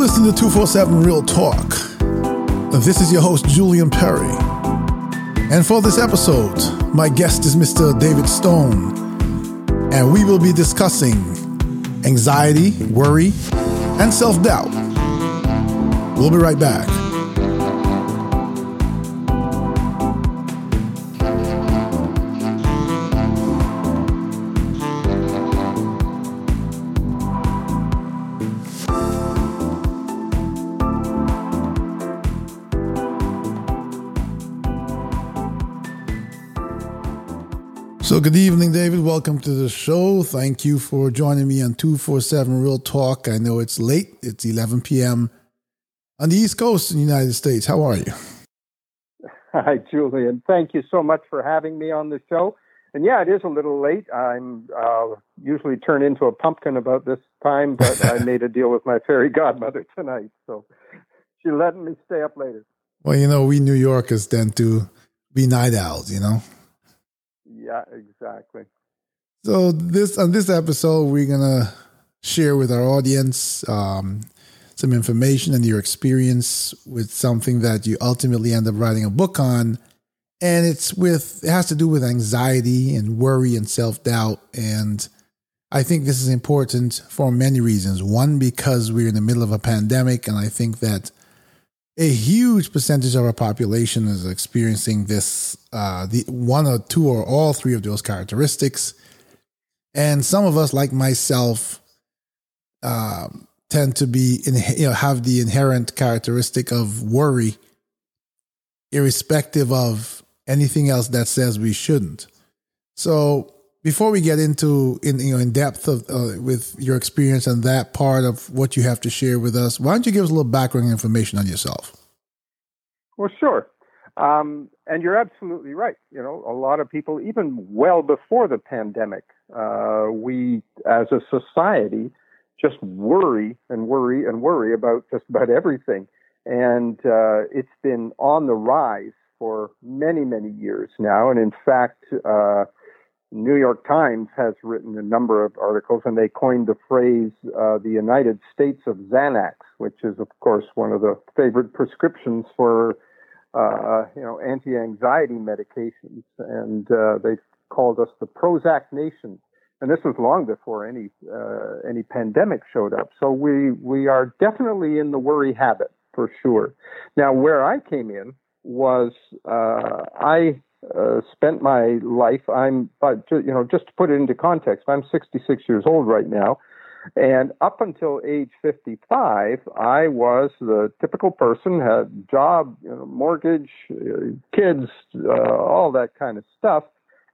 You listen to 247 Real Talk. This is your host, Julian Perry. And for this episode, my guest is Mr. David Stone. And we will be discussing anxiety, worry, and self doubt. We'll be right back. So, good evening, David. Welcome to the show. Thank you for joining me on 247 Real Talk. I know it's late, it's 11 p.m. on the East Coast in the United States. How are you? Hi, Julian. Thank you so much for having me on the show. And yeah, it is a little late. I'm uh, usually turn into a pumpkin about this time, but I made a deal with my fairy godmother tonight. So she let me stay up later. Well, you know, we New Yorkers tend to be night owls, you know? Yeah, exactly. So this on this episode, we're gonna share with our audience um, some information and your experience with something that you ultimately end up writing a book on, and it's with it has to do with anxiety and worry and self doubt, and I think this is important for many reasons. One, because we're in the middle of a pandemic, and I think that a huge percentage of our population is experiencing this uh, the one or two or all three of those characteristics. And some of us like myself uh, tend to be in, you know have the inherent characteristic of worry irrespective of anything else that says we shouldn't. So before we get into in you know in depth of uh, with your experience and that part of what you have to share with us, why don't you give us a little background information on yourself? Well, sure. Um, and you're absolutely right. You know, a lot of people, even well before the pandemic, uh, we as a society just worry and worry and worry about just about everything. And uh, it's been on the rise for many, many years now. And in fact, uh, New York Times has written a number of articles, and they coined the phrase uh, "the United States of Xanax," which is, of course, one of the favorite prescriptions for uh, you know anti-anxiety medications, and uh, they called us the Prozac Nation. And this was long before any uh, any pandemic showed up. So we we are definitely in the worry habit for sure. Now, where I came in was uh, I uh, spent my life. I'm, but you know, just to put it into context, I'm 66 years old right now, and up until age 55, I was the typical person, had job, you know, mortgage, uh, kids, uh, all that kind of stuff.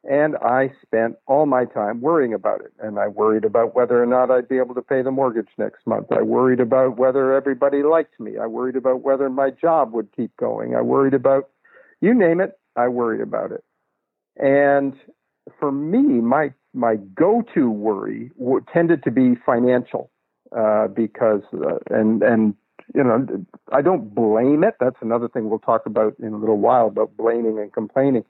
And I spent all my time worrying about it. And I worried about whether or not I'd be able to pay the mortgage next month. I worried about whether everybody liked me. I worried about whether my job would keep going. I worried about, you name it, I worry about it. And for me, my my go-to worry tended to be financial, uh, because uh, and and you know I don't blame it. That's another thing we'll talk about in a little while about blaming and complaining.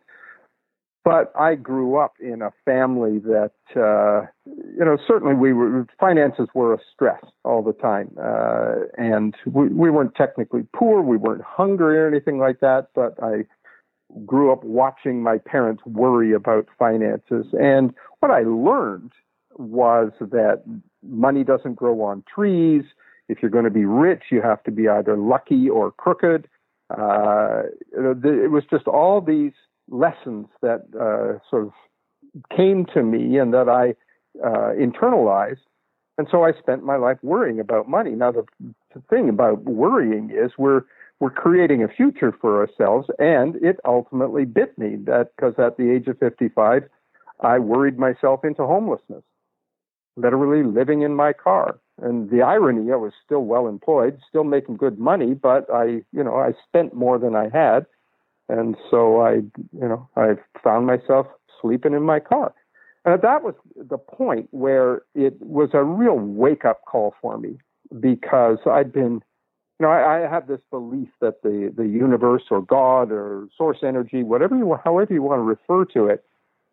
But I grew up in a family that uh, you know certainly we were finances were a stress all the time, uh, and we, we weren't technically poor, we weren't hungry or anything like that. But I grew up watching my parents worry about finances. And what I learned was that money doesn't grow on trees. If you're going to be rich, you have to be either lucky or crooked. Uh, it was just all these lessons that uh, sort of came to me and that I uh, internalized. And so I spent my life worrying about money. Now, the, the thing about worrying is we're we're creating a future for ourselves. And it ultimately bit me that because at the age of 55, I worried myself into homelessness, literally living in my car. And the irony, I was still well employed, still making good money, but I, you know, I spent more than I had. And so I, you know, I found myself sleeping in my car. And that was the point where it was a real wake up call for me because I'd been know, I, I, have this belief that the, the universe or God or source energy, whatever you however you want to refer to it,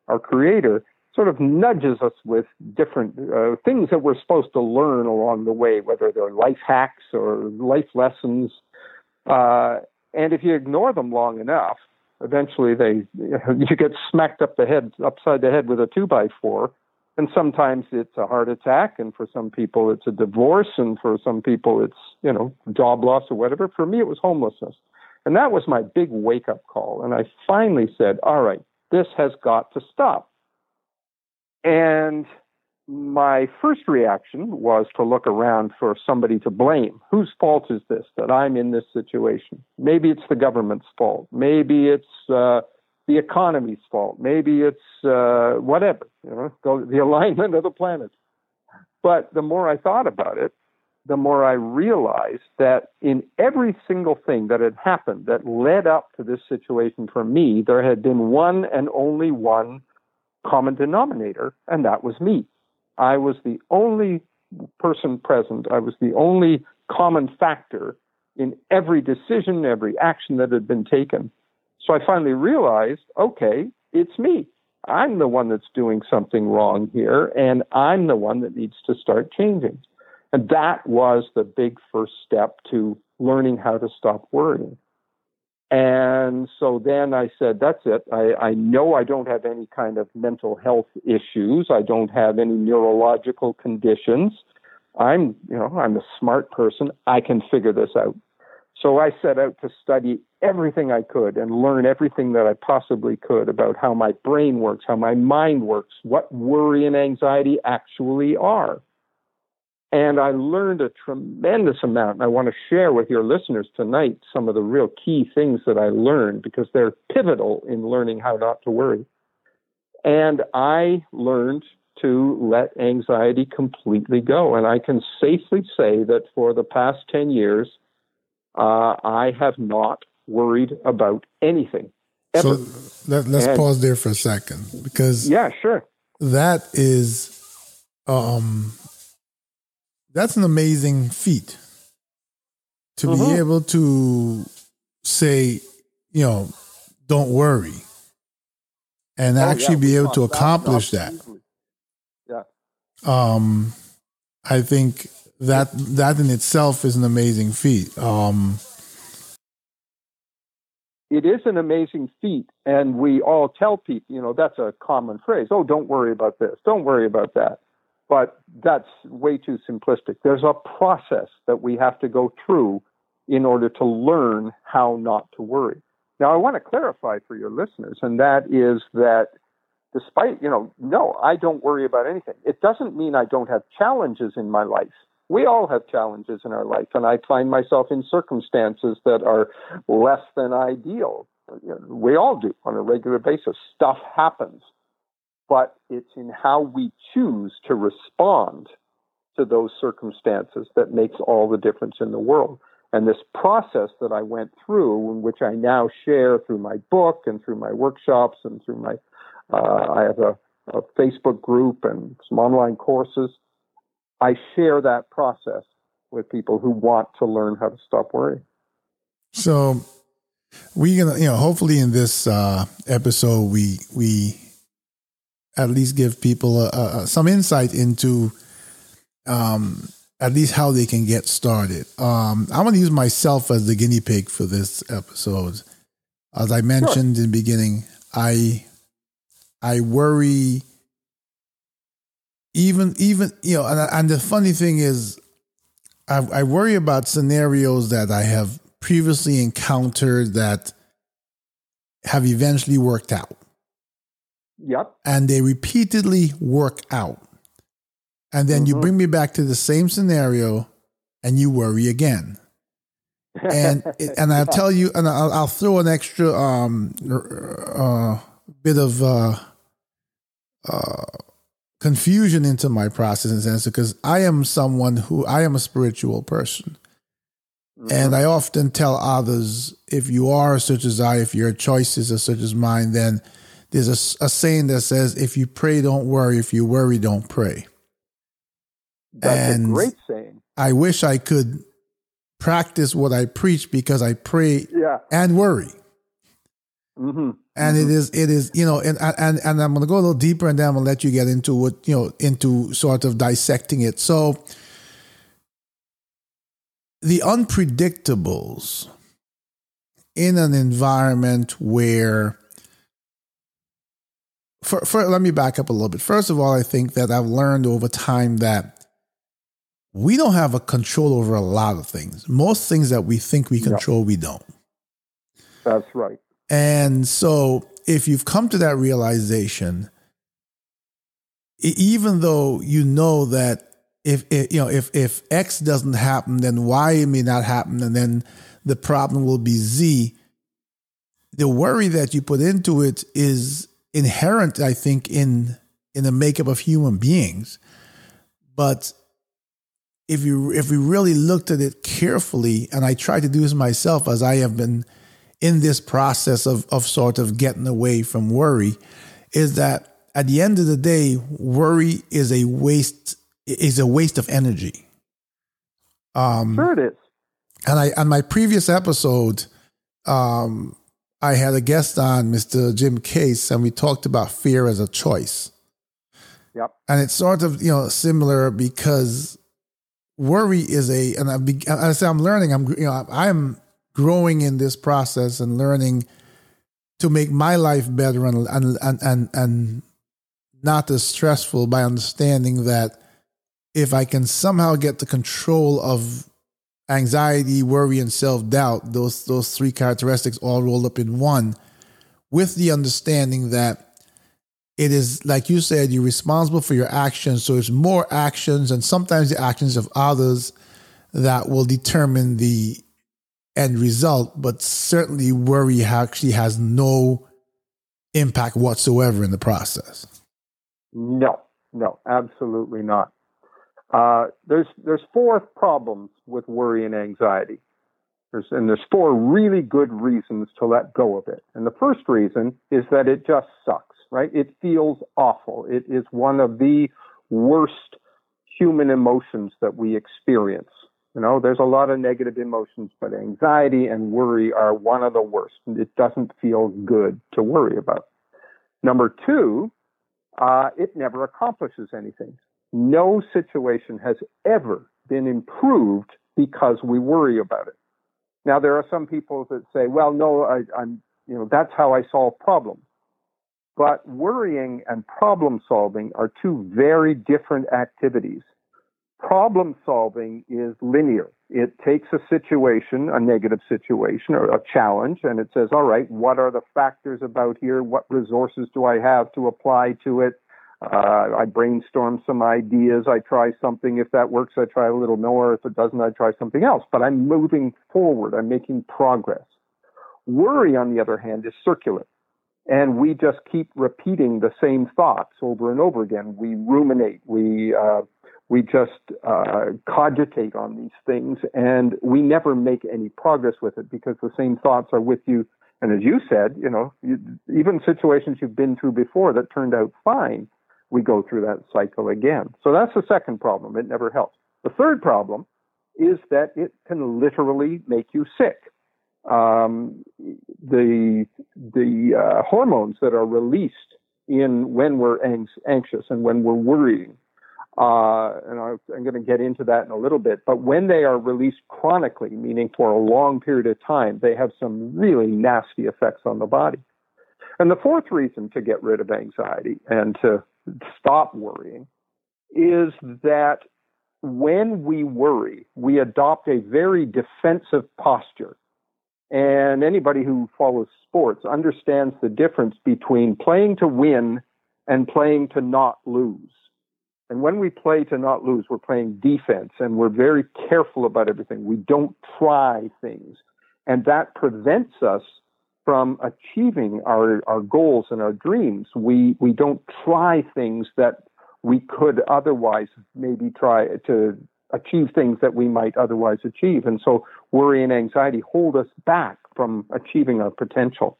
our creator sort of nudges us with different uh, things that we're supposed to learn along the way, whether they're life hacks or life lessons. Uh, and if you ignore them long enough, eventually they you get smacked up the head upside the head with a two by four. And sometimes it's a heart attack, and for some people it's a divorce, and for some people it's you know job loss or whatever. For me, it was homelessness, and that was my big wake up call. And I finally said, "All right, this has got to stop." And my first reaction was to look around for somebody to blame. Whose fault is this that I'm in this situation? Maybe it's the government's fault. Maybe it's uh, the economy's fault. Maybe it's uh, whatever, you know, the alignment of the planets. But the more I thought about it, the more I realized that in every single thing that had happened that led up to this situation for me, there had been one and only one common denominator, and that was me. I was the only person present. I was the only common factor in every decision, every action that had been taken. So I finally realized okay, it's me. I'm the one that's doing something wrong here, and I'm the one that needs to start changing. And that was the big first step to learning how to stop worrying. And so then I said, that's it. I, I know I don't have any kind of mental health issues. I don't have any neurological conditions. I'm, you know, I'm a smart person. I can figure this out. So I set out to study everything I could and learn everything that I possibly could about how my brain works, how my mind works, what worry and anxiety actually are. And I learned a tremendous amount. And I want to share with your listeners tonight some of the real key things that I learned because they're pivotal in learning how not to worry. And I learned to let anxiety completely go. And I can safely say that for the past 10 years, uh, I have not worried about anything. Ever. So let, us pause there for a second because yeah, sure. That is um that's an amazing feat to mm-hmm. be able to say, you know, don't worry, and oh, actually yeah, be able to accomplish that. Yeah. Um, I think that that in itself is an amazing feat. Um, it is an amazing feat, and we all tell people, you know, that's a common phrase. Oh, don't worry about this. Don't worry about that but that's way too simplistic. There's a process that we have to go through in order to learn how not to worry. Now, I want to clarify for your listeners, and that is that despite, you know, no, I don't worry about anything. It doesn't mean I don't have challenges in my life. We all have challenges in our life, and I find myself in circumstances that are less than ideal. We all do on a regular basis. Stuff happens but it's in how we choose to respond to those circumstances that makes all the difference in the world. And this process that I went through, in which I now share through my book and through my workshops and through my, uh, I have a, a Facebook group and some online courses. I share that process with people who want to learn how to stop worrying. So we're gonna, you know, hopefully in this uh, episode we we at least give people a, a, some insight into um, at least how they can get started. Um, I'm going to use myself as the guinea pig for this episode. As I mentioned sure. in the beginning, I I worry even even you know, and, and the funny thing is, I, I worry about scenarios that I have previously encountered that have eventually worked out. Yep. And they repeatedly work out. And then mm-hmm. you bring me back to the same scenario and you worry again. And and I'll tell you, and I'll, I'll throw an extra um, uh, bit of uh, uh, confusion into my process in sense because I am someone who I am a spiritual person. Mm-hmm. And I often tell others, if you are such as I, if your choices are such as mine, then there's a, a, saying that says, if you pray, don't worry. If you worry, don't pray. That's and a great saying. I wish I could practice what I preach because I pray yeah. and worry. Mm-hmm. And mm-hmm. it is it is you know and and and I'm going to go a little deeper and then I'm going to let you get into what you know into sort of dissecting it. So the unpredictables in an environment where for, for, let me back up a little bit. First of all, I think that I've learned over time that we don't have a control over a lot of things. Most things that we think we control, yeah. we don't. That's right. And so if you've come to that realization, even though you know that if, you know if if X doesn't happen, then Y may not happen, and then the problem will be Z. The worry that you put into it is inherent, I think, in in the makeup of human beings. But if you if we really looked at it carefully, and I try to do this myself as I have been in this process of of sort of getting away from worry, is that at the end of the day, worry is a waste is a waste of energy. Um, sure, it is. And I on my previous episode, um, I had a guest on, Mr. Jim Case, and we talked about fear as a choice. Yep. And it's sort of you know similar because worry is a, and I, be, I say I'm learning. I'm you know I'm growing in this process and learning to make my life better and and and and, not as stressful by understanding that if I can somehow get the control of anxiety, worry, and self doubt, those those three characteristics all rolled up in one, with the understanding that it is like you said, you're responsible for your actions. So it's more actions and sometimes the actions of others that will determine the end result, but certainly worry actually has no impact whatsoever in the process. No, no, absolutely not. Uh, there's there's four problems with worry and anxiety. There's, and there's four really good reasons to let go of it. And the first reason is that it just sucks, right? It feels awful. It is one of the worst human emotions that we experience. You know, there's a lot of negative emotions, but anxiety and worry are one of the worst. It doesn't feel good to worry about. Number two, uh, it never accomplishes anything no situation has ever been improved because we worry about it. Now, there are some people that say, well, no, I, am you know, that's how I solve problems. But worrying and problem solving are two very different activities. Problem solving is linear. It takes a situation, a negative situation or a challenge, and it says, all right, what are the factors about here? What resources do I have to apply to it? Uh, I brainstorm some ideas. I try something. If that works, I try a little more. If it doesn't, I try something else. But I'm moving forward. I'm making progress. Worry, on the other hand, is circular. And we just keep repeating the same thoughts over and over again. We ruminate. We, uh, we just uh, cogitate on these things and we never make any progress with it because the same thoughts are with you. And as you said, you know, you, even situations you've been through before that turned out fine, we go through that cycle again. So that's the second problem. It never helps. The third problem is that it can literally make you sick. Um, the the uh, hormones that are released in when we're ang- anxious and when we're worrying, uh, and I, I'm going to get into that in a little bit. But when they are released chronically, meaning for a long period of time, they have some really nasty effects on the body. And the fourth reason to get rid of anxiety and to stop worrying is that when we worry, we adopt a very defensive posture. And anybody who follows sports understands the difference between playing to win and playing to not lose. And when we play to not lose, we're playing defense and we're very careful about everything. We don't try things. And that prevents us from achieving our, our goals and our dreams. We, we don't try things that we could otherwise maybe try to achieve things that we might otherwise achieve. And so worry and anxiety hold us back from achieving our potential.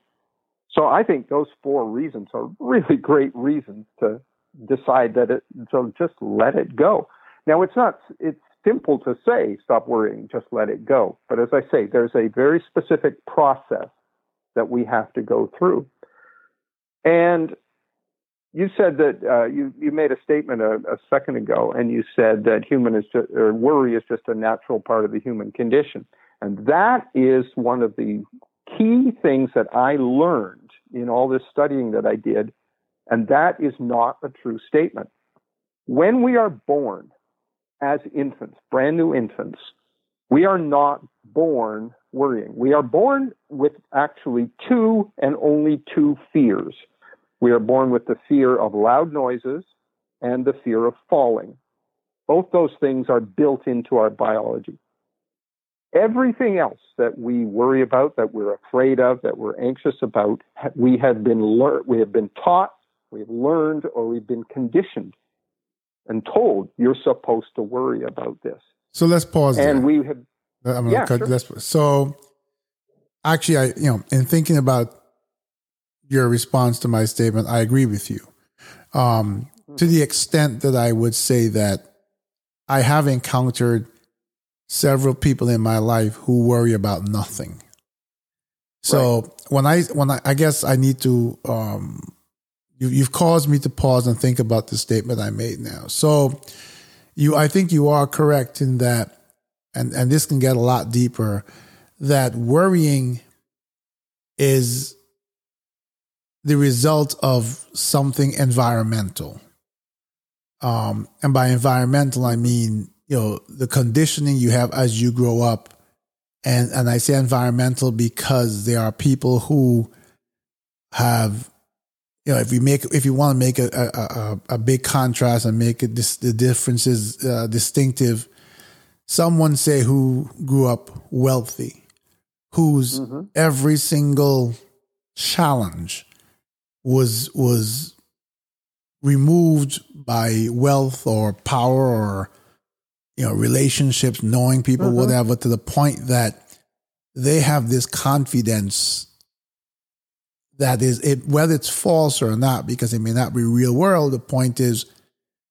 So I think those four reasons are really great reasons to decide that it, so just let it go. Now it's not, it's simple to say, stop worrying, just let it go. But as I say, there's a very specific process that we have to go through. And you said that uh, you you made a statement a, a, second ago, and you said that human is just, or worry is just a natural part of the human condition, and that is one of the key things that I learned in all this studying that I did, and that is not a true statement. When we are born as infants, brand new infants, we are not born worrying. We are born with actually two and only two fears. We are born with the fear of loud noises and the fear of falling. Both those things are built into our biology. Everything else that we worry about, that we're afraid of, that we're anxious about, we have been lear- we have been taught, we've learned, or we've been conditioned and told you're supposed to worry about this. So let's pause. And there. we have I'm yeah, cut, sure. so actually, I you know, in thinking about your response to my statement, I agree with you. Um, to the extent that I would say that I have encountered several people in my life who worry about nothing. So right. when I when I, I guess I need to um, you've caused me to pause and think about the statement I made now. So you I think you are correct in that and, and this can get a lot deeper, that worrying is the result of something environmental. Um, and by environmental, I mean, you know, the conditioning you have as you grow up. And, and I say environmental because there are people who have, you know, if you make, if you want to make a, a, a, a big contrast and make it this, the differences uh, distinctive, someone say who grew up wealthy, whose mm-hmm. every single challenge was was removed by wealth or power or you know relationships, knowing people, mm-hmm. whatever, to the point that they have this confidence that is it whether it's false or not because it may not be real world the point is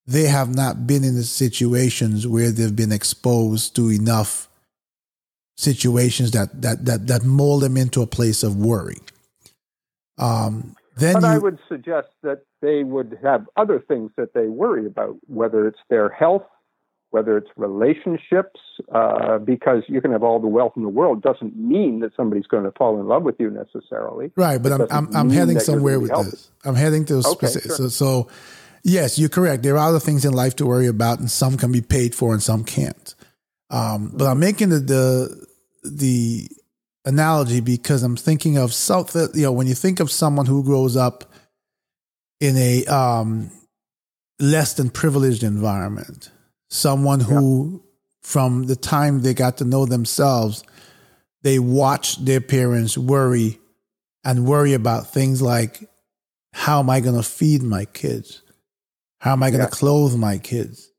they have not been in the situations where they've been exposed to enough situations that that that that mold them into a place of worry. Um, then but you, I would suggest that they would have other things that they worry about, whether it's their health, whether it's relationships, uh, because you can have all the wealth in the world doesn't mean that somebody's going to fall in love with you necessarily. Right, but I'm I'm, I'm heading somewhere with this. I'm heading to okay, specific, sure. so so Yes, you're correct. There are other things in life to worry about, and some can be paid for, and some can't. Um, but I'm making the, the the analogy because I'm thinking of something. You know, when you think of someone who grows up in a um, less than privileged environment, someone who, from the time they got to know themselves, they watched their parents worry and worry about things like, how am I going to feed my kids? How am I going to yeah. clothe my kids?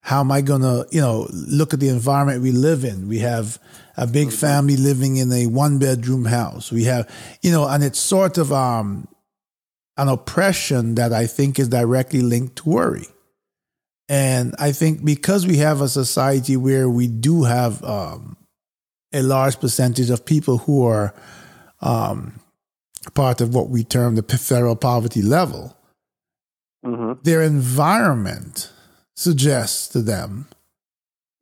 How am I going to, you know, look at the environment we live in? We have a big mm-hmm. family living in a one bedroom house. We have, you know, and it's sort of um, an oppression that I think is directly linked to worry. And I think because we have a society where we do have um, a large percentage of people who are um, part of what we term the federal poverty level, mm-hmm. their environment suggests to them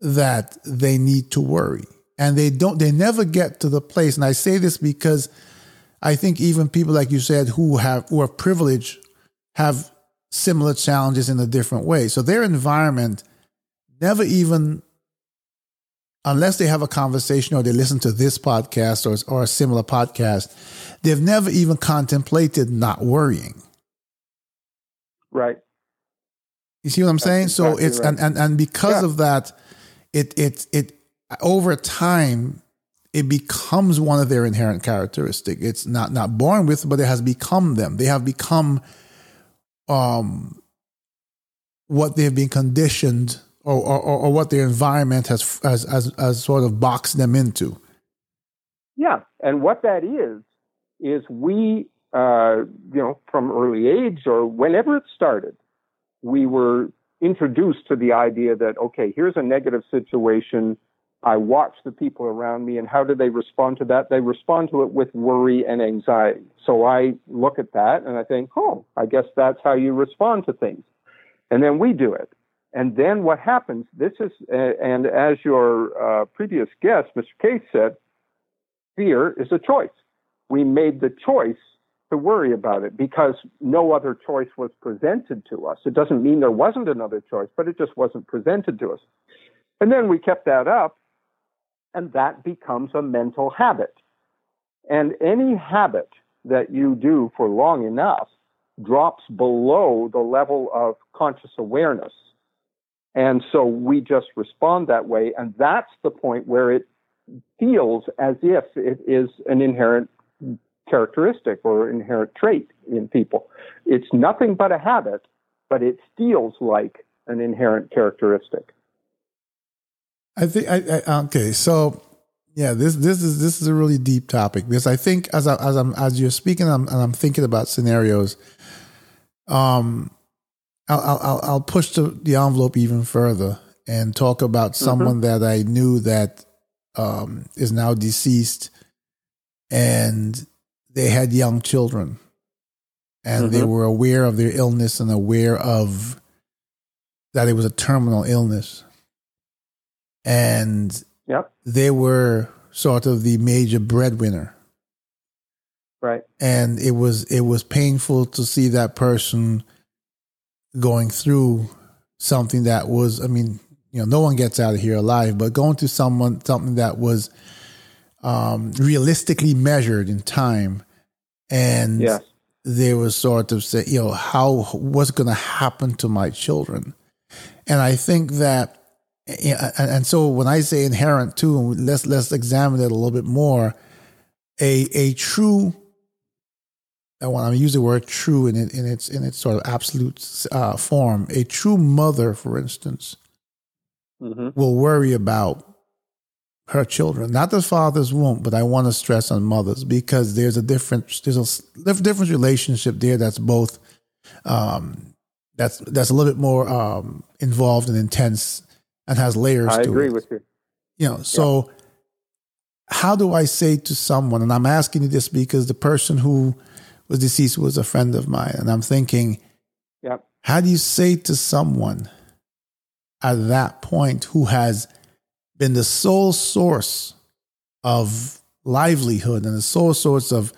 that they need to worry. And they don't, they never get to the place. And I say this because I think even people like you said who have, who are privileged have similar challenges in a different way. So their environment never even, unless they have a conversation or they listen to this podcast or, or a similar podcast, they've never even contemplated not worrying. Right. You see what I'm That's saying? Exactly so it's right. and, and and because yeah. of that, it it it over time it becomes one of their inherent characteristic. It's not not born with, but it has become them. They have become um what they've been conditioned or, or, or what their environment has, has, has, has sort of boxed them into. Yeah. And what that is, is we uh, you know, from early age or whenever it started, we were introduced to the idea that, okay, here's a negative situation. I watch the people around me and how do they respond to that? They respond to it with worry and anxiety. So I look at that and I think, oh, I guess that's how you respond to things. And then we do it. And then what happens, this is, and as your uh, previous guest, Mr. Case said, fear is a choice. We made the choice to worry about it because no other choice was presented to us. It doesn't mean there wasn't another choice, but it just wasn't presented to us. And then we kept that up, and that becomes a mental habit. And any habit that you do for long enough drops below the level of conscious awareness. And so we just respond that way. And that's the point where it feels as if it is an inherent characteristic or inherent trait in people. It's nothing but a habit, but it feels like an inherent characteristic. I think I, I, okay. So yeah, this this is this is a really deep topic because I think as I, as I'm as you're speaking, I'm, and I'm thinking about scenarios. Um, I'll I'll, I'll push the, the envelope even further and talk about mm-hmm. someone that I knew that um, is now deceased, and they had young children, and mm-hmm. they were aware of their illness and aware of that it was a terminal illness, and yep. they were sort of the major breadwinner. Right. And it was it was painful to see that person going through something that was I mean, you know, no one gets out of here alive, but going through someone something that was um, realistically measured in time, and yes. they were sort of say, you know, how what's going to happen to my children, and I think that, and so when I say inherent too, let's let's examine it a little bit more. A a true I want to use the word true in it in its in its sort of absolute uh, form. A true mother, for instance, mm-hmm. will worry about her children. Not that fathers won't, but I want to stress on mothers because there's a different there's a different relationship there that's both um, that's that's a little bit more um, involved and intense and has layers. I agree it. with you. You know, so yeah. how do I say to someone, and I'm asking you this because the person who was deceased was a friend of mine, and I'm thinking, yep. how do you say to someone at that point who has been the sole source of livelihood and the sole source of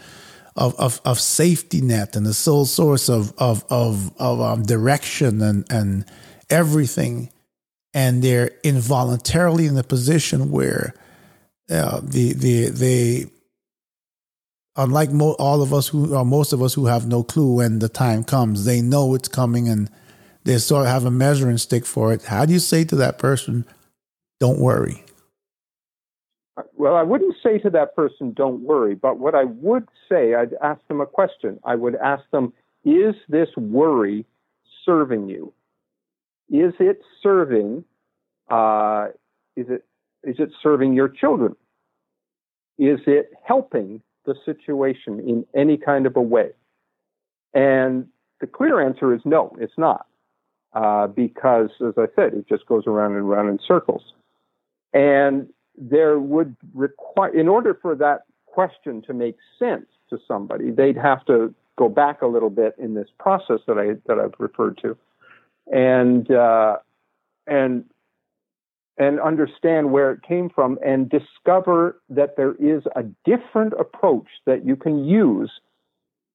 of, of, of safety net and the sole source of of of, of um, direction and and everything, and they're involuntarily in a position where uh, the the they unlike mo- all of us who or most of us who have no clue when the time comes, they know it's coming and they sort of have a measuring stick for it. How do you say to that person, don't worry? Well, I wouldn't say to that person, don't worry, but what I would say, I'd ask them a question. I would ask them, is this worry serving you? Is it serving, uh, is it, is it serving your children? Is it helping the situation in any kind of a way? And the clear answer is no, it's not. Uh, because, as I said, it just goes around and around in circles. And there would require, in order for that question to make sense to somebody, they'd have to go back a little bit in this process that I that I've referred to, and uh, and and understand where it came from, and discover that there is a different approach that you can use,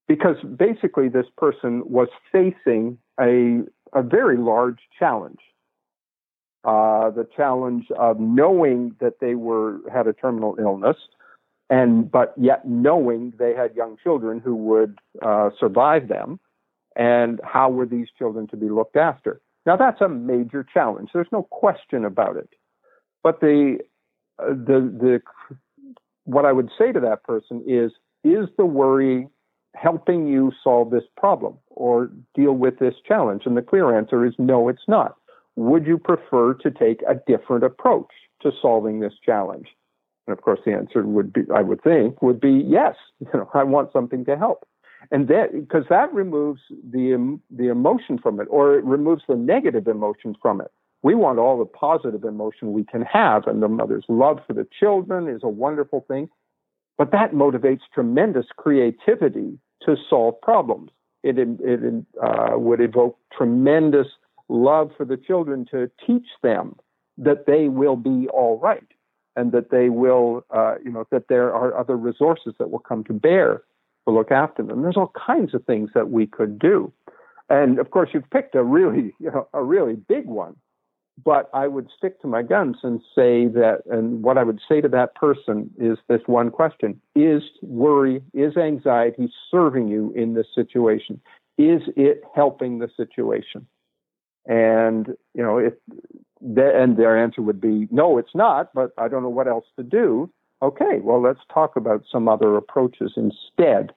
because basically this person was facing a a very large challenge. Uh, the challenge of knowing that they were had a terminal illness, and but yet knowing they had young children who would uh, survive them, and how were these children to be looked after? Now that's a major challenge. There's no question about it. But the uh, the the what I would say to that person is is the worry helping you solve this problem or deal with this challenge? And the clear answer is no, it's not would you prefer to take a different approach to solving this challenge? And of course, the answer would be, I would think, would be yes. You know, I want something to help, and that because that removes the the emotion from it, or it removes the negative emotion from it. We want all the positive emotion we can have, and the mother's love for the children is a wonderful thing. But that motivates tremendous creativity to solve problems. It, it uh, would evoke tremendous love for the children to teach them that they will be all right and that they will, uh, you know, that there are other resources that will come to bear to look after them. There's all kinds of things that we could do. And of course, you've picked a really, you know, a really big one. But I would stick to my guns and say that, and what I would say to that person is this one question Is worry, is anxiety serving you in this situation? Is it helping the situation? And, you know, if, and their answer would be, no, it's not, but I don't know what else to do. Okay, well, let's talk about some other approaches instead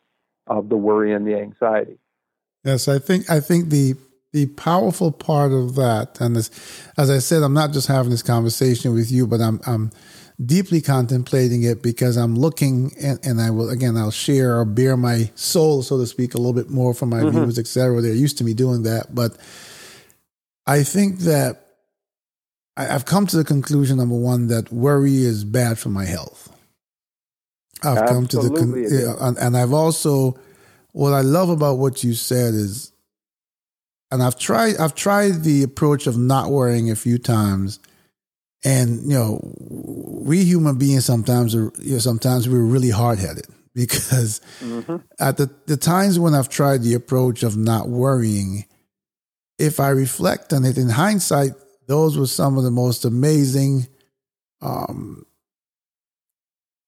of the worry and the anxiety. Yes, I think I think the the powerful part of that, and this, as I said, I'm not just having this conversation with you, but I'm I'm deeply contemplating it because I'm looking, and, and I will again I'll share or bare my soul, so to speak, a little bit more for my mm-hmm. viewers, etc. They're used to me doing that, but I think that I, have come to the conclusion number one that worry is bad for my health. I've Absolutely come to the con- and, and I've also what I love about what you said is, and I've tried I've tried the approach of not worrying a few times, and you know, we human beings sometimes are you know, sometimes we're really hard headed because mm-hmm. at the the times when I've tried the approach of not worrying, if I reflect on it in hindsight, those were some of the most amazing um,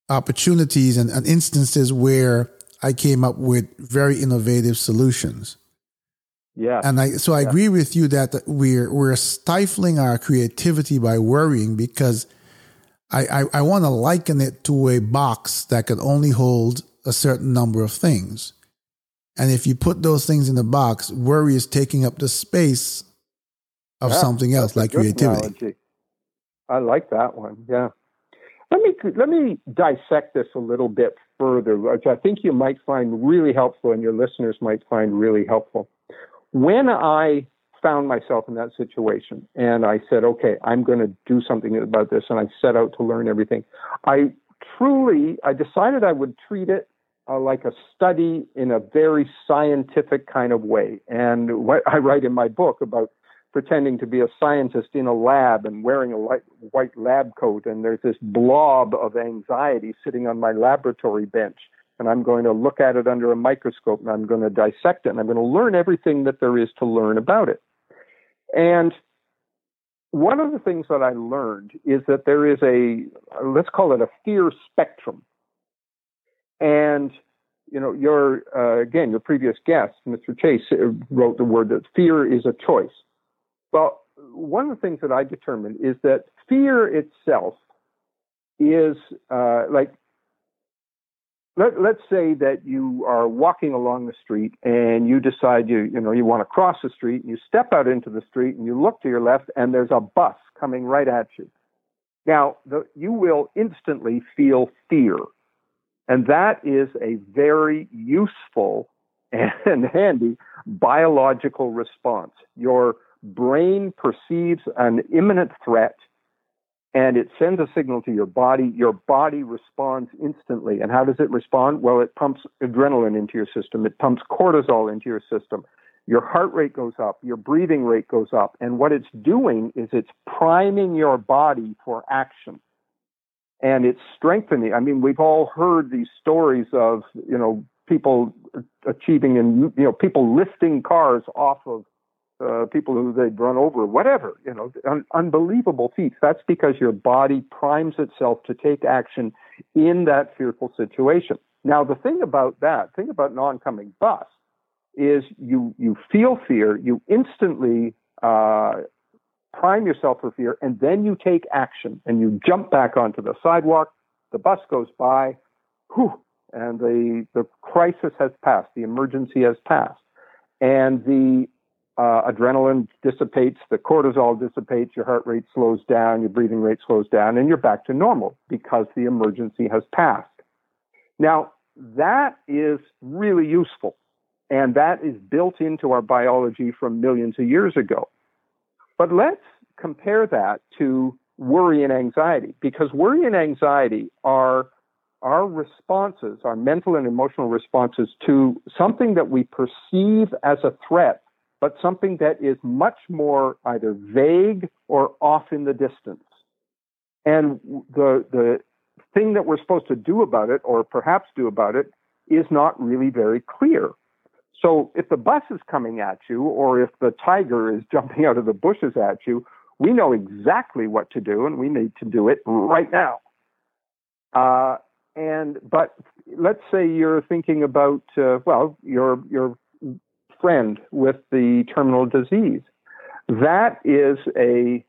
opportunities and, and instances where I came up with very innovative solutions. Yeah. And I so I yeah. agree with you that we're we're stifling our creativity by worrying because I, I, I want to liken it to a box that can only hold a certain number of things. And if you put those things in the box, worry is taking up the space of yeah, something else like creativity. Analogy. I like that one. Yeah. Let me let me dissect this a little bit further, which I think you might find really helpful and your listeners might find really helpful. When I found myself in that situation and I said, okay, I'm going to do something about this, and I set out to learn everything, I truly I decided I would treat it uh, like a study in a very scientific kind of way. And what I write in my book about pretending to be a scientist in a lab and wearing a light, white lab coat, and there's this blob of anxiety sitting on my laboratory bench. And I'm going to look at it under a microscope and I'm going to dissect it and I'm going to learn everything that there is to learn about it. And one of the things that I learned is that there is a, let's call it a fear spectrum. And you know, your uh, again, your previous guest, Mr. Chase, wrote the word that fear is a choice. Well, one of the things that I determined is that fear itself is uh, like let, let's say that you are walking along the street and you decide you you know you want to cross the street and you step out into the street and you look to your left and there's a bus coming right at you. Now the, you will instantly feel fear and that is a very useful and handy biological response. Your brain perceives an imminent threat and it sends a signal to your body. Your body responds instantly. And how does it respond? Well, it pumps adrenaline into your system, it pumps cortisol into your system. Your heart rate goes up, your breathing rate goes up. And what it's doing is it's priming your body for action. And it's strengthening. I mean, we've all heard these stories of, you know, people achieving and, you know, people lifting cars off of uh, people who they'd run over, whatever, you know, un- unbelievable feats. That's because your body primes itself to take action in that fearful situation. Now, the thing about that, thing about an oncoming bus, is you you feel fear, you instantly uh, prime yourself for fear, and then you take action and you jump back onto the sidewalk. The bus goes by, whew, and the the crisis has passed, the emergency has passed, and the uh, adrenaline dissipates, the cortisol dissipates, your heart rate slows down, your breathing rate slows down, and you're back to normal because the emergency has passed. Now, that is really useful, and that is built into our biology from millions of years ago. But let's compare that to worry and anxiety because worry and anxiety are our responses, our mental and emotional responses to something that we perceive as a threat, but something that is much more either vague or off in the distance. And the, the thing that we're supposed to do about it, or perhaps do about it, is not really very clear. So if the bus is coming at you, or if the tiger is jumping out of the bushes at you, we know exactly what to do, and we need to do it right now. Uh, and but let's say you're thinking about uh, well, your your friend with the terminal disease. That is a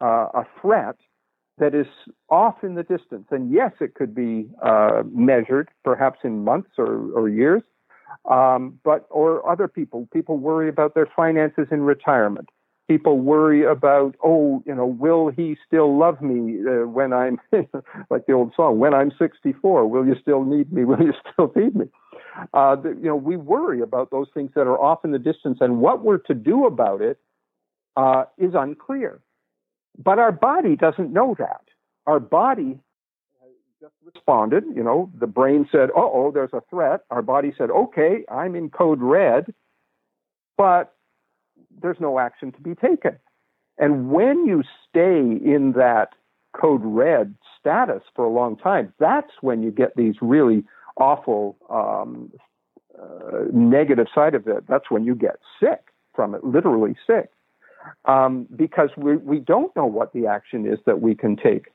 uh, a threat that is off in the distance. And yes, it could be uh, measured, perhaps in months or, or years. Um, but or other people, people worry about their finances in retirement. People worry about, oh, you know, will he still love me uh, when I'm, like the old song, when I'm 64? Will you still need me? Will you still feed me? Uh, you know, we worry about those things that are off in the distance, and what we're to do about it uh, is unclear. But our body doesn't know that. Our body just responded. You know, the brain said, "Oh, oh, there's a threat." Our body said, "Okay, I'm in code red," but there's no action to be taken. And when you stay in that code red status for a long time, that's when you get these really awful um, uh, negative side of it. That's when you get sick from it, literally sick um, because we, we don't know what the action is that we can take.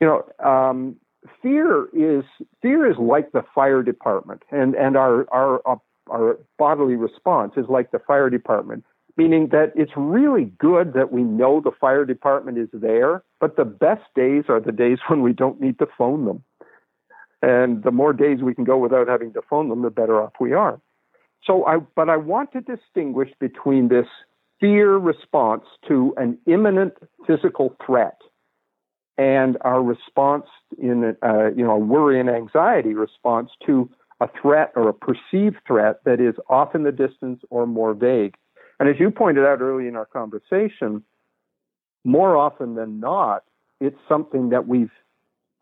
You know, um, fear is fear is like the fire department, and and our our uh, our bodily response is like the fire department, meaning that it's really good that we know the fire department is there, but the best days are the days when we don't need to phone them. And the more days we can go without having to phone them, the better off we are. So I, but I want to distinguish between this fear response to an imminent physical threat and our response in uh, you know a worry and anxiety response to a threat or a perceived threat that is off in the distance or more vague. And as you pointed out early in our conversation, more often than not, it's something that we've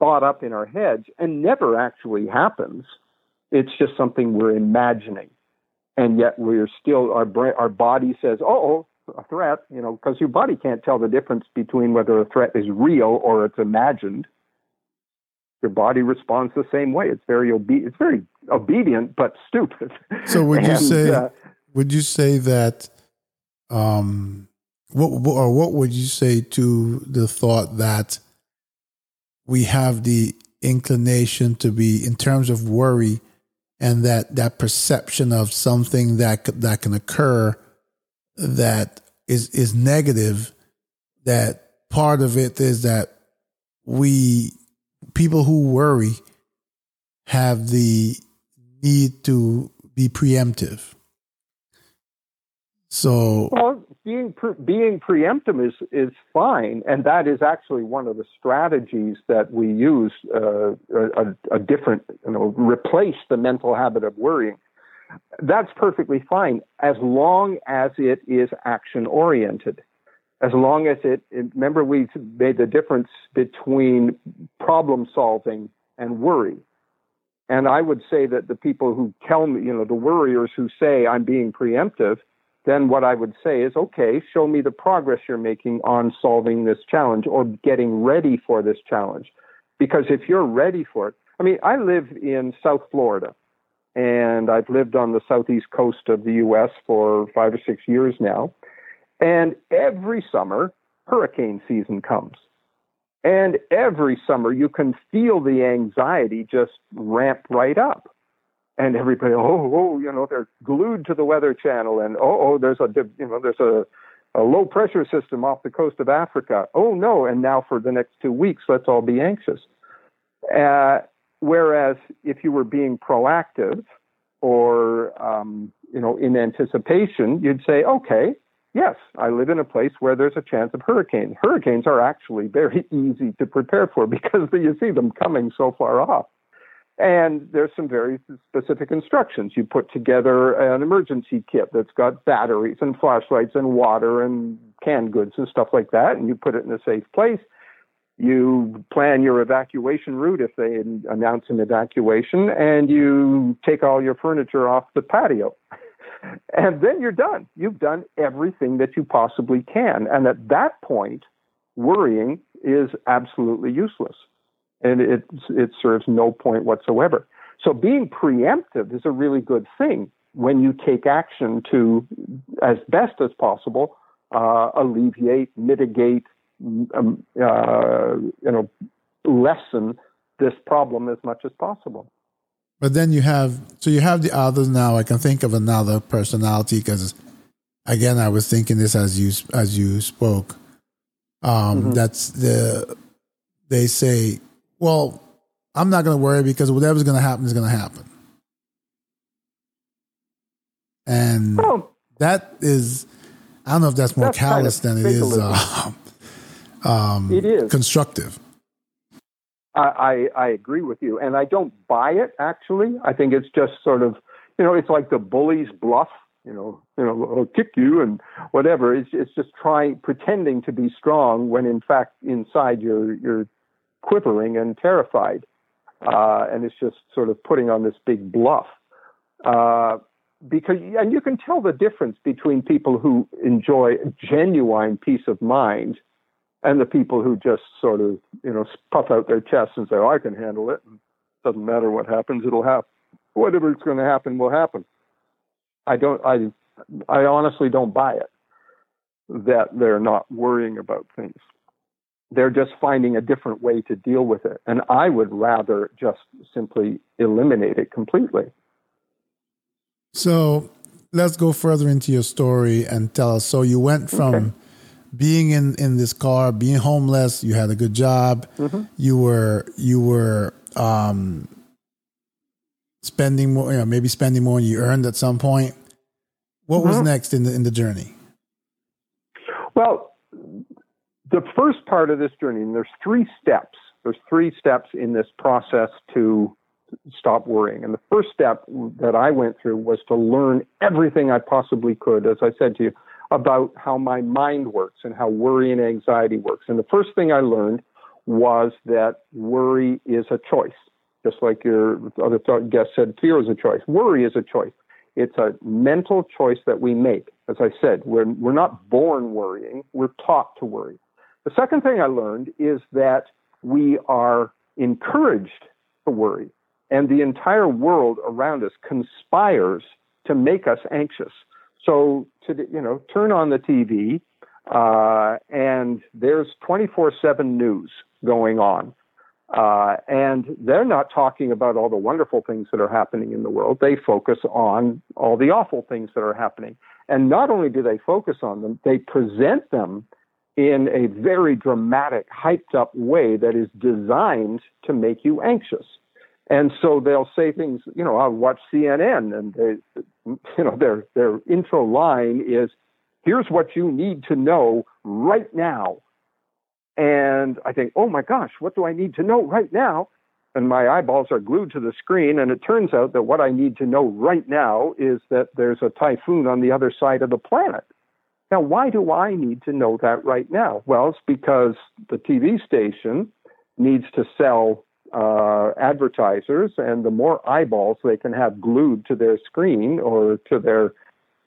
thought up in our heads and never actually happens. It's just something we're imagining. And yet we're still, our, brain, our body says, oh, a threat, you know, because your body can't tell the difference between whether a threat is real or it's imagined. Your body responds the same way. It's very obe- it's very obedient but stupid. So would you say uh, would you say that um what or what would you say to the thought that we have the inclination to be in terms of worry and that that perception of something that that can occur that is is negative that part of it is that we people who worry have the need to be preemptive. So being pre- being preemptive is is fine and that is actually one of the strategies that we use uh, a, a different you know replace the mental habit of worrying that's perfectly fine as long as it is action oriented. As long as it, it, remember, we made the difference between problem solving and worry. And I would say that the people who tell me, you know, the worriers who say I'm being preemptive, then what I would say is, okay, show me the progress you're making on solving this challenge or getting ready for this challenge. Because if you're ready for it, I mean, I live in South Florida and I've lived on the southeast coast of the U.S. for five or six years now. And every summer, hurricane season comes. And every summer, you can feel the anxiety just ramp right up. And everybody, oh, oh, you know, they're glued to the Weather Channel, and oh, oh, there's a, you know, there's a, a low pressure system off the coast of Africa. Oh no! And now for the next two weeks, let's all be anxious. Uh, Whereas if you were being proactive or, um, you know, in anticipation, you'd say, okay, yes, I live in a place where there's a chance of hurricanes. Hurricanes are actually very easy to prepare for because you see them coming so far off. And there's some very specific instructions. You put together an emergency kit that's got batteries and flashlights and water and canned goods and stuff like that, and you put it in a safe place. You plan your evacuation route if they announce an evacuation, and you take all your furniture off the patio. and then you're done. You've done everything that you possibly can. And at that point, worrying is absolutely useless and it it serves no point whatsoever. So being preemptive is a really good thing when you take action to, as best as possible, uh, alleviate, mitigate, um, uh, you know, lessen this problem as much as possible. But then you have so you have the others now. I can think of another personality because, again, I was thinking this as you as you spoke. Um, mm-hmm. That's the they say well, I'm not going to worry because whatever's going to happen is going to happen. And oh. that is, I don't know if that's more that's callous kind of than it is, uh, um, it is constructive. I, I, I agree with you, and I don't buy it. Actually, I think it's just sort of, you know, it's like the bully's bluff. You know, you know, I'll kick you and whatever. It's it's just trying, pretending to be strong when in fact inside you're you're quivering and terrified. Uh, and it's just sort of putting on this big bluff. Uh, because, and you can tell the difference between people who enjoy genuine peace of mind and the people who just sort of, you know, puff out their chests and say, oh, I can handle it. And it doesn't matter what happens, it'll happen. Whatever's going to happen will happen. I don't, I, I honestly don't buy it that they're not worrying about things they're just finding a different way to deal with it. And I would rather just simply eliminate it completely. So let's go further into your story and tell us. So you went from okay. being in, in this car, being homeless, you had a good job, mm-hmm. you were you were um, spending more, you know, maybe spending more than you earned at some point. What mm-hmm. was next in the in the journey? Well, the first part of this journey, and there's three steps. There's three steps in this process to stop worrying. And the first step that I went through was to learn everything I possibly could, as I said to you, about how my mind works and how worry and anxiety works. And the first thing I learned was that worry is a choice. Just like your other guest said, fear is a choice. Worry is a choice. It's a mental choice that we make. As I said, we're, we're not born worrying, we're taught to worry. The second thing I learned is that we are encouraged to worry, and the entire world around us conspires to make us anxious. So, to you know, turn on the TV, uh, and there's 24/7 news going on. Uh, and they're not talking about all the wonderful things that are happening in the world. They focus on all the awful things that are happening. And not only do they focus on them, they present them in a very dramatic, hyped up way that is designed to make you anxious. And so they'll say things, you know, I'll watch CNN and they, you know, their, their intro line is, here's what you need to know right now. And I think, oh my gosh, what do I need to know right now? And my eyeballs are glued to the screen. And it turns out that what I need to know right now is that there's a typhoon on the other side of the planet. Now, why do I need to know that right now? Well, it's because the TV station needs to sell uh, advertisers, and the more eyeballs they can have glued to their screen or to their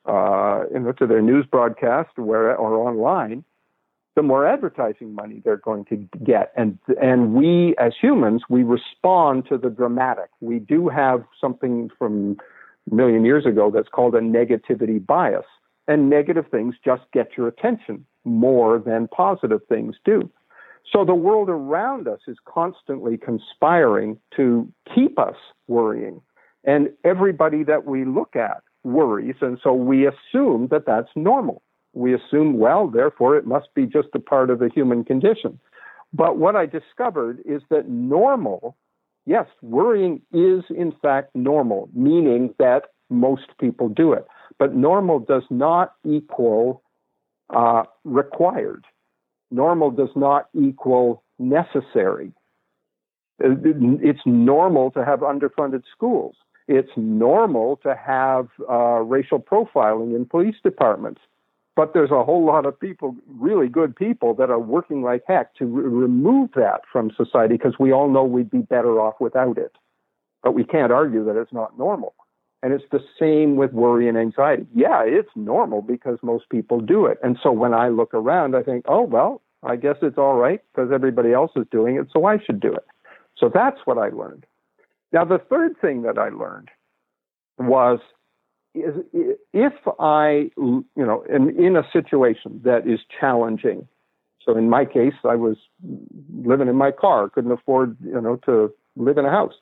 uh, you know, to their news broadcast where, or online, the more advertising money they're going to get. And and we as humans, we respond to the dramatic. We do have something from a million years ago that's called a negativity bias and negative things just get your attention more than positive things do. So the world around us is constantly conspiring to keep us worrying. And everybody that we look at worries. And so we assume that that's normal. We assume, well, therefore it must be just a part of the human condition. But what I discovered is that normal, yes, worrying is in fact normal, meaning that most people do it. But normal does not equal uh, required. Normal does not equal necessary. It's normal to have underfunded schools. It's normal to have uh, racial profiling in police departments. But there's a whole lot of people, really good people, that are working like heck to re- remove that from society because we all know we'd be better off without it. But we can't argue that it's not normal. And it's the same with worry and anxiety. Yeah, it's normal because most people do it. And so when I look around, I think, oh, well, I guess it's all right because everybody else is doing it, so I should do it. So that's what I learned. Now, the third thing that I learned was if I, you know, in a situation that is challenging. So in my case, I was living in my car, couldn't afford, you know, to live in a house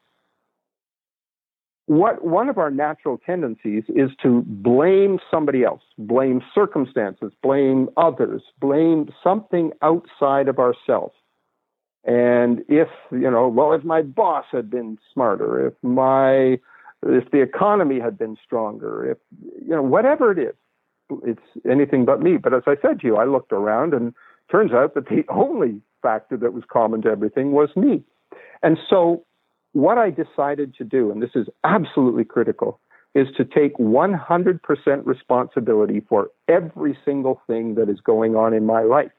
what one of our natural tendencies is to blame somebody else, blame circumstances, blame others, blame something outside of ourselves. And if, you know, well, if my boss had been smarter, if my, if the economy had been stronger, if, you know, whatever it is, it's anything but me. But as I said to you, I looked around and turns out that the only factor that was common to everything was me. And so what I decided to do, and this is absolutely critical, is to take 100% responsibility for every single thing that is going on in my life.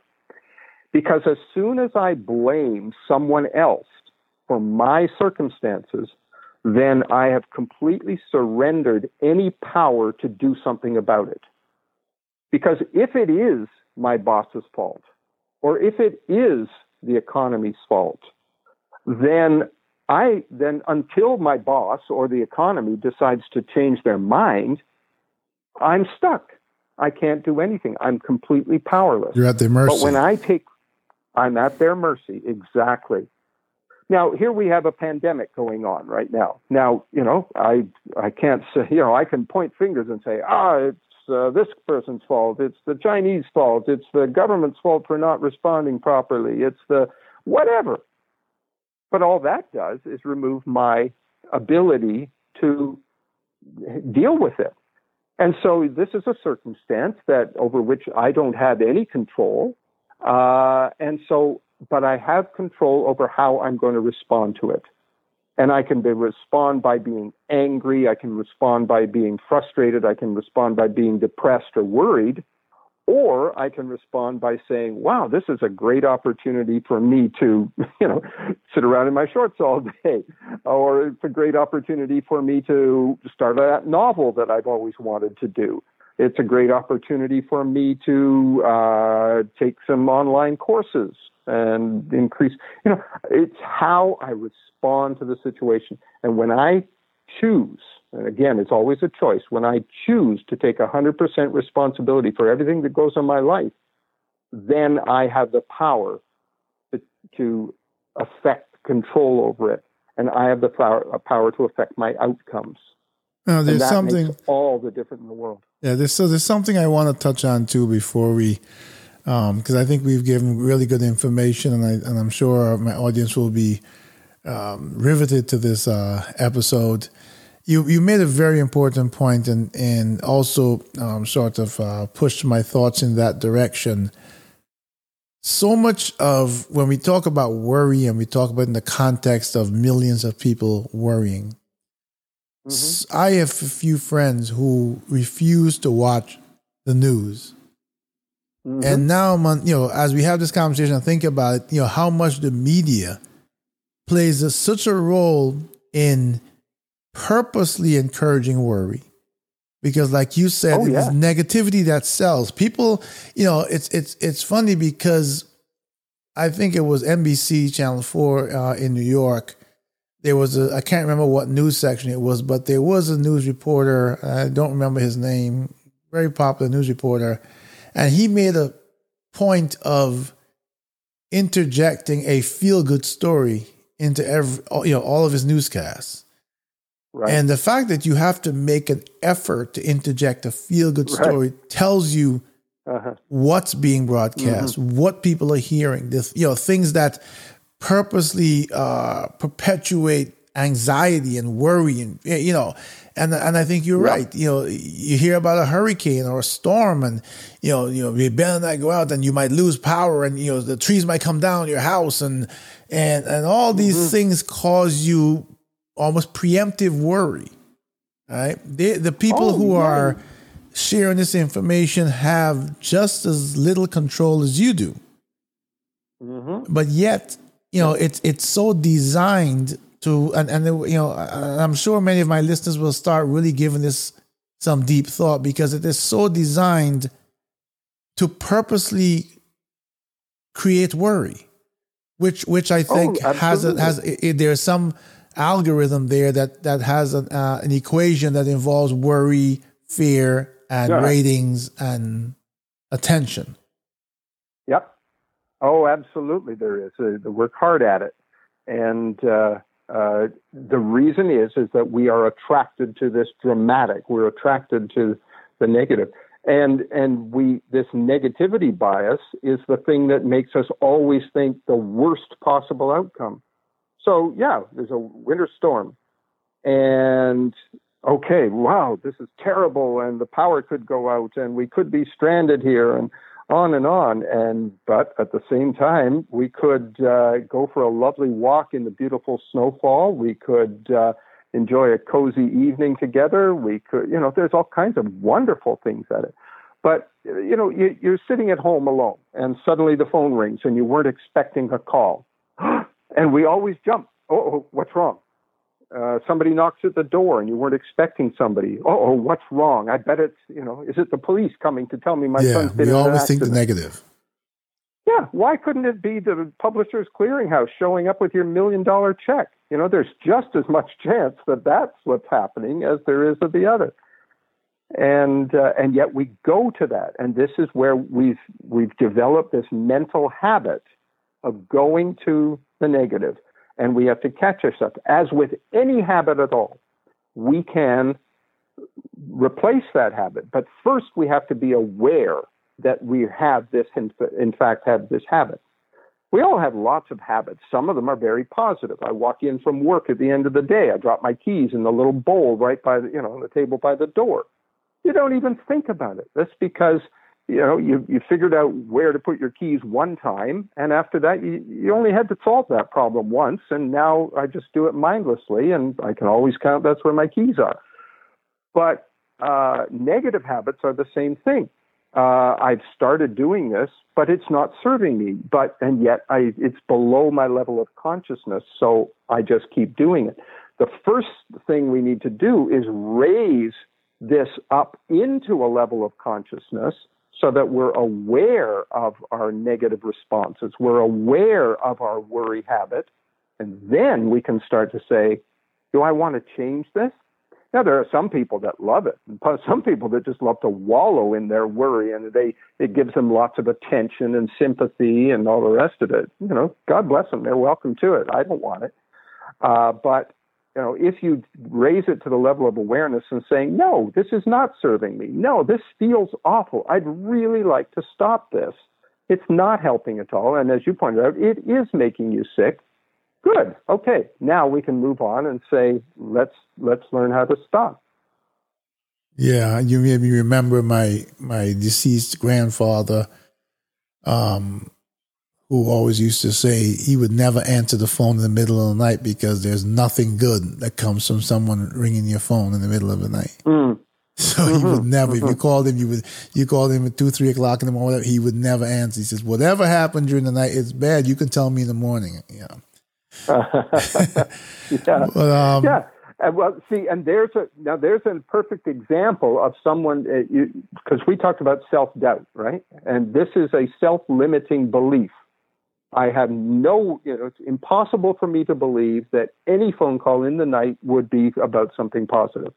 Because as soon as I blame someone else for my circumstances, then I have completely surrendered any power to do something about it. Because if it is my boss's fault, or if it is the economy's fault, then I then, until my boss or the economy decides to change their mind, I'm stuck. I can't do anything. I'm completely powerless. You're at their mercy. But when I take, I'm at their mercy. Exactly. Now here we have a pandemic going on right now. Now you know I I can't say you know I can point fingers and say ah it's uh, this person's fault. It's the Chinese fault. It's the government's fault for not responding properly. It's the whatever. But all that does is remove my ability to deal with it. And so this is a circumstance that over which I don't have any control. Uh, and so, but I have control over how I'm going to respond to it. And I can be, respond by being angry. I can respond by being frustrated. I can respond by being depressed or worried. Or I can respond by saying, wow, this is a great opportunity for me to, you know, sit around in my shorts all day. Or it's a great opportunity for me to start that novel that I've always wanted to do. It's a great opportunity for me to uh, take some online courses and increase, you know, it's how I respond to the situation. And when I choose and again, it's always a choice. When I choose to take 100% responsibility for everything that goes on my life, then I have the power to, to affect control over it. And I have the power, power to affect my outcomes. Now, there's something all the different in the world. Yeah, there's so there's something I want to touch on too before we, because um, I think we've given really good information, and I and I'm sure my audience will be um, riveted to this uh, episode you you made a very important point and and also um, sort of uh, pushed my thoughts in that direction. So much of when we talk about worry and we talk about in the context of millions of people worrying, mm-hmm. I have a few friends who refuse to watch the news. Mm-hmm. And now, you know, as we have this conversation, I think about it, you know, how much the media plays a, such a role in purposely encouraging worry. Because like you said oh, yeah. negativity that sells. People you know it's it's it's funny because i think it was nbc channel 4 uh, in new york. There was a i can't remember what news section it was but there was a news reporter i don't remember his name very popular news reporter and he made a point of interjecting a feel good story into every you know all of his newscasts Right. And the fact that you have to make an effort to interject a feel good story right. tells you uh-huh. what's being broadcast, mm-hmm. what people are hearing, this, you know, things that purposely uh, perpetuate anxiety and worry and you know and and I think you're right you know you hear about a hurricane or a storm and you know you know you better not go out and you might lose power and you know the trees might come down your house and and and all these mm-hmm. things cause you almost preemptive worry. Right? They, the people oh, who are sharing this information have just as little control as you do. Mm-hmm. But yet, you know, it's it's so designed to, and and you know, I'm sure many of my listeners will start really giving this some deep thought because it is so designed to purposely create worry, which which I oh, think oh, has a, has it, there's some algorithm there that that has an, uh, an equation that involves worry, fear, and yeah. ratings and attention. Yep. Oh, absolutely, there is. Uh, work hard at it, and uh, uh, the reason is is that we are attracted to this dramatic. We're attracted to the negative, and and we this negativity bias is the thing that makes us always think the worst possible outcome. So yeah, there's a winter storm, and okay, wow, this is terrible, and the power could go out, and we could be stranded here, and on and on. And but at the same time, we could uh, go for a lovely walk in the beautiful snowfall. We could uh, enjoy a cozy evening together. We could, you know, there's all kinds of wonderful things at it. But you know, you, you're sitting at home alone, and suddenly the phone rings, and you weren't expecting a call, and we always jump. Oh, what's wrong? Uh, somebody knocks at the door and you weren't expecting somebody. Oh, oh, what's wrong? I bet it's you know, is it the police coming to tell me my yeah, son's been we always think the negative. Yeah, why couldn't it be the Publishers Clearinghouse showing up with your million dollar check? You know, there's just as much chance that that's what's happening as there is of the other. And uh, and yet we go to that, and this is where we've we've developed this mental habit of going to the negative and we have to catch ourselves. As with any habit at all, we can replace that habit. But first, we have to be aware that we have this, in fact, have this habit. We all have lots of habits. Some of them are very positive. I walk in from work at the end of the day. I drop my keys in the little bowl right by the, you know, on the table by the door. You don't even think about it. That's because you know, you, you figured out where to put your keys one time, and after that, you, you only had to solve that problem once, and now I just do it mindlessly, and I can always count that's where my keys are. But uh, negative habits are the same thing. Uh, I've started doing this, but it's not serving me. But and yet, I it's below my level of consciousness, so I just keep doing it. The first thing we need to do is raise this up into a level of consciousness so that we're aware of our negative responses, we're aware of our worry habit, and then we can start to say, Do I want to change this? Now there are some people that love it, and some people that just love to wallow in their worry, and they it gives them lots of attention and sympathy and all the rest of it. You know, God bless them; they're welcome to it. I don't want it, uh, but you know, if you raise it to the level of awareness and saying, no, this is not serving me. No, this feels awful. I'd really like to stop this. It's not helping at all. And as you pointed out, it is making you sick. Good. Okay. Now we can move on and say, let's, let's learn how to stop. Yeah. You made me remember my, my deceased grandfather, um, who always used to say he would never answer the phone in the middle of the night because there's nothing good that comes from someone ringing your phone in the middle of the night. Mm. So mm-hmm. he would mm-hmm. never. Mm-hmm. If you called him, you would you called him at two, three o'clock in the morning. He would never answer. He says, "Whatever happened during the night, it's bad. You can tell me in the morning." Yeah. yeah. But, um, yeah. And well, see, and there's a now there's a perfect example of someone because uh, we talked about self doubt, right? And this is a self limiting belief I have no, you know, it's impossible for me to believe that any phone call in the night would be about something positive.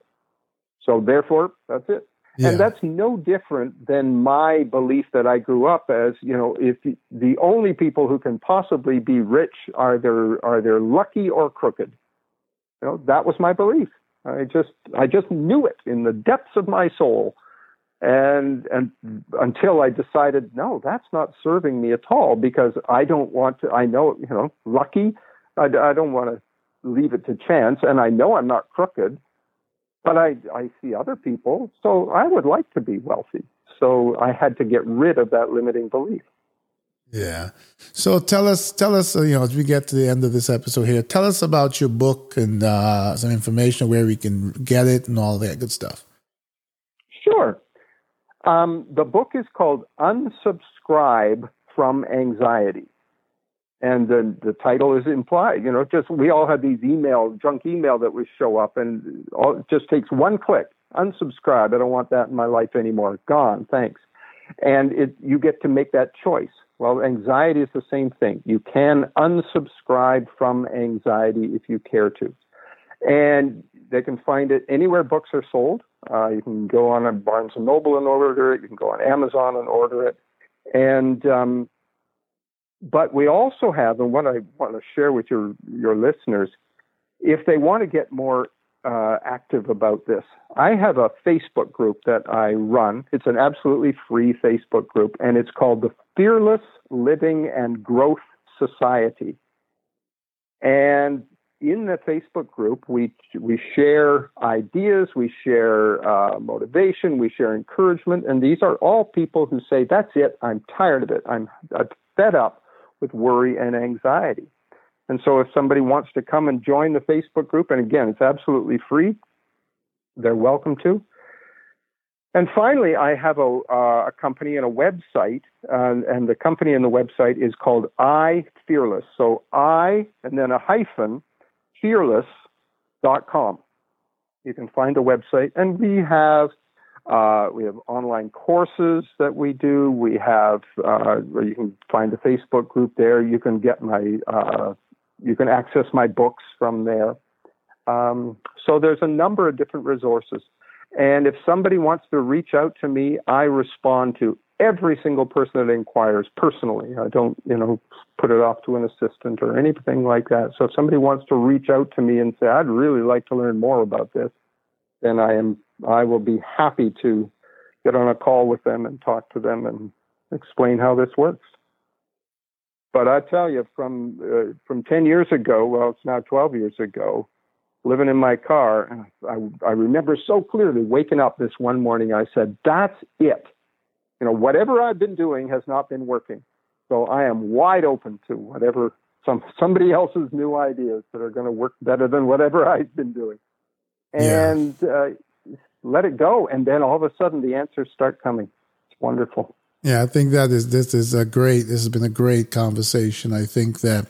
So therefore, that's it. Yeah. And that's no different than my belief that I grew up as, you know, if the only people who can possibly be rich are they are they lucky or crooked. You know, that was my belief. I just I just knew it in the depths of my soul and and until I decided no, that's not serving me at all because I don't want to. I know you know lucky. I, I don't want to leave it to chance, and I know I'm not crooked, but I I see other people, so I would like to be wealthy. So I had to get rid of that limiting belief. Yeah. So tell us, tell us, uh, you know, as we get to the end of this episode here, tell us about your book and uh, some information where we can get it and all that good stuff. Sure. Um, the book is called Unsubscribe from Anxiety. And the, the title is implied. You know, just we all have these email, junk email that would show up, and all, it just takes one click. Unsubscribe. I don't want that in my life anymore. Gone. Thanks. And it, you get to make that choice. Well, anxiety is the same thing. You can unsubscribe from anxiety if you care to. And they can find it anywhere books are sold. Uh, you can go on a Barnes and Noble and order it. You can go on Amazon and order it. And um, but we also have, and what I want to share with your your listeners, if they want to get more uh, active about this, I have a Facebook group that I run. It's an absolutely free Facebook group, and it's called the Fearless Living and Growth Society. And in the Facebook group, we we share ideas, we share uh, motivation, we share encouragement, and these are all people who say, "That's it. I'm tired of it. I'm, I'm fed up with worry and anxiety." And so, if somebody wants to come and join the Facebook group, and again, it's absolutely free, they're welcome to. And finally, I have a, uh, a company and a website, uh, and the company and the website is called I Fearless. So I and then a hyphen fearless.com. You can find the website, and we have uh, we have online courses that we do. We have uh, you can find the Facebook group there. You can get my uh, you can access my books from there. Um, so there's a number of different resources. And if somebody wants to reach out to me, I respond to every single person that inquires personally. I don't, you know, put it off to an assistant or anything like that. So if somebody wants to reach out to me and say, I'd really like to learn more about this, then I am I will be happy to get on a call with them and talk to them and explain how this works. But I tell you, from uh, from ten years ago, well, it's now twelve years ago, living in my car, I, I remember so clearly waking up this one morning. I said, "That's it you know, whatever I've been doing has not been working. So I am wide open to whatever some somebody else's new ideas that are going to work better than whatever I've been doing, and yeah. uh, let it go. And then all of a sudden, the answers start coming. It's wonderful. Yeah, I think that is this is a great. This has been a great conversation. I think that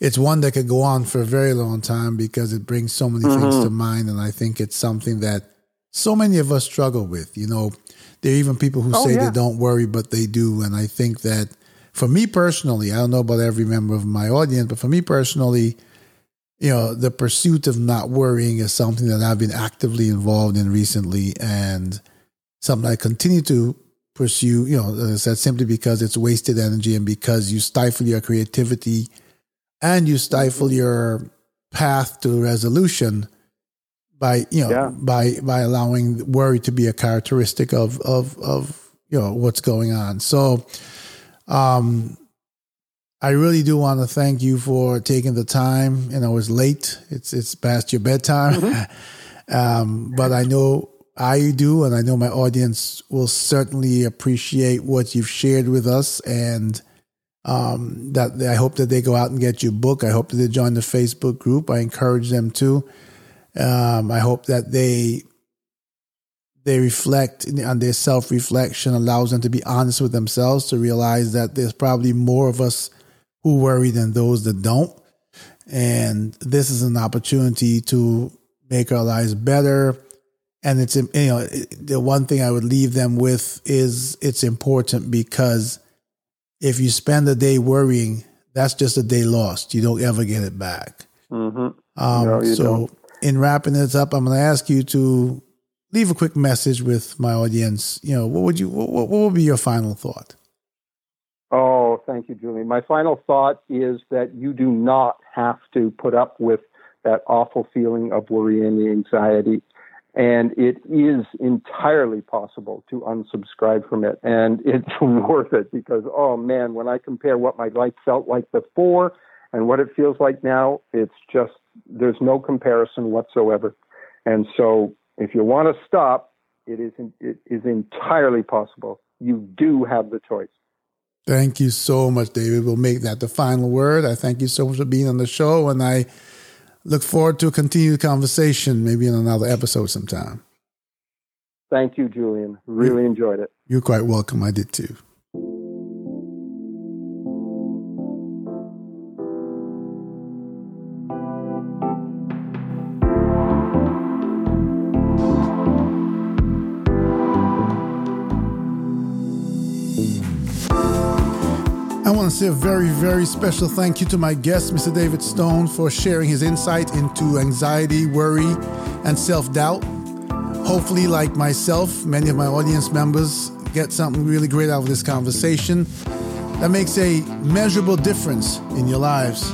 it's one that could go on for a very long time because it brings so many mm-hmm. things to mind, and I think it's something that so many of us struggle with. You know, there are even people who oh, say yeah. they don't worry, but they do. And I think that for me personally, I don't know about every member of my audience, but for me personally, you know, the pursuit of not worrying is something that I've been actively involved in recently and something I continue to pursue, you know, as I said, simply because it's wasted energy and because you stifle your creativity and you stifle your path to resolution by you know yeah. by by allowing worry to be a characteristic of of of you know what's going on. So, um, I really do want to thank you for taking the time. And I was late; it's it's past your bedtime, mm-hmm. um, but I know I do, and I know my audience will certainly appreciate what you've shared with us and. Um, that I hope that they go out and get your book. I hope that they join the Facebook group. I encourage them to. Um, I hope that they they reflect on their self reflection allows them to be honest with themselves to realize that there's probably more of us who worry than those that don't. And this is an opportunity to make our lives better. And it's, you know, the one thing I would leave them with is it's important because if you spend a day worrying, that's just a day lost. You don't ever get it back. Mm-hmm. Um, no, so don't in wrapping this up, I'm going to ask you to leave a quick message with my audience. You know, what would you, what, what would be your final thought? Oh, thank you, Julian. My final thought is that you do not have to put up with that awful feeling of worry and anxiety. And it is entirely possible to unsubscribe from it. And it's worth it because, oh man, when I compare what my life felt like before and what it feels like now, it's just there's no comparison whatsoever. And so, if you want to stop, it is it is entirely possible. You do have the choice. Thank you so much, David. We'll make that the final word. I thank you so much for being on the show, and I look forward to a continued conversation, maybe in another episode sometime. Thank you, Julian. Really enjoyed it. You're quite welcome. I did too. I want to say a very, very special thank you to my guest, Mr. David Stone, for sharing his insight into anxiety, worry, and self doubt. Hopefully, like myself, many of my audience members get something really great out of this conversation that makes a measurable difference in your lives.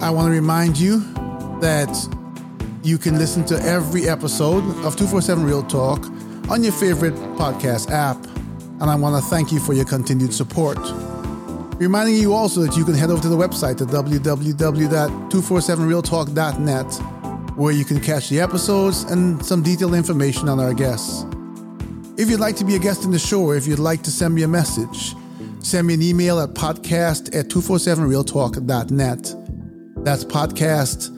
I want to remind you that you can listen to every episode of 247 Real Talk on your favorite podcast app. And I want to thank you for your continued support. Reminding you also that you can head over to the website at www.247realtalk.net where you can catch the episodes and some detailed information on our guests. If you'd like to be a guest in the show or if you'd like to send me a message, send me an email at podcast at 247realtalk.net. That's podcast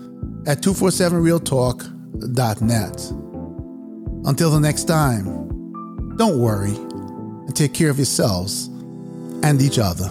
at 247realtalk.net. Until the next time, don't worry and take care of yourselves and each other.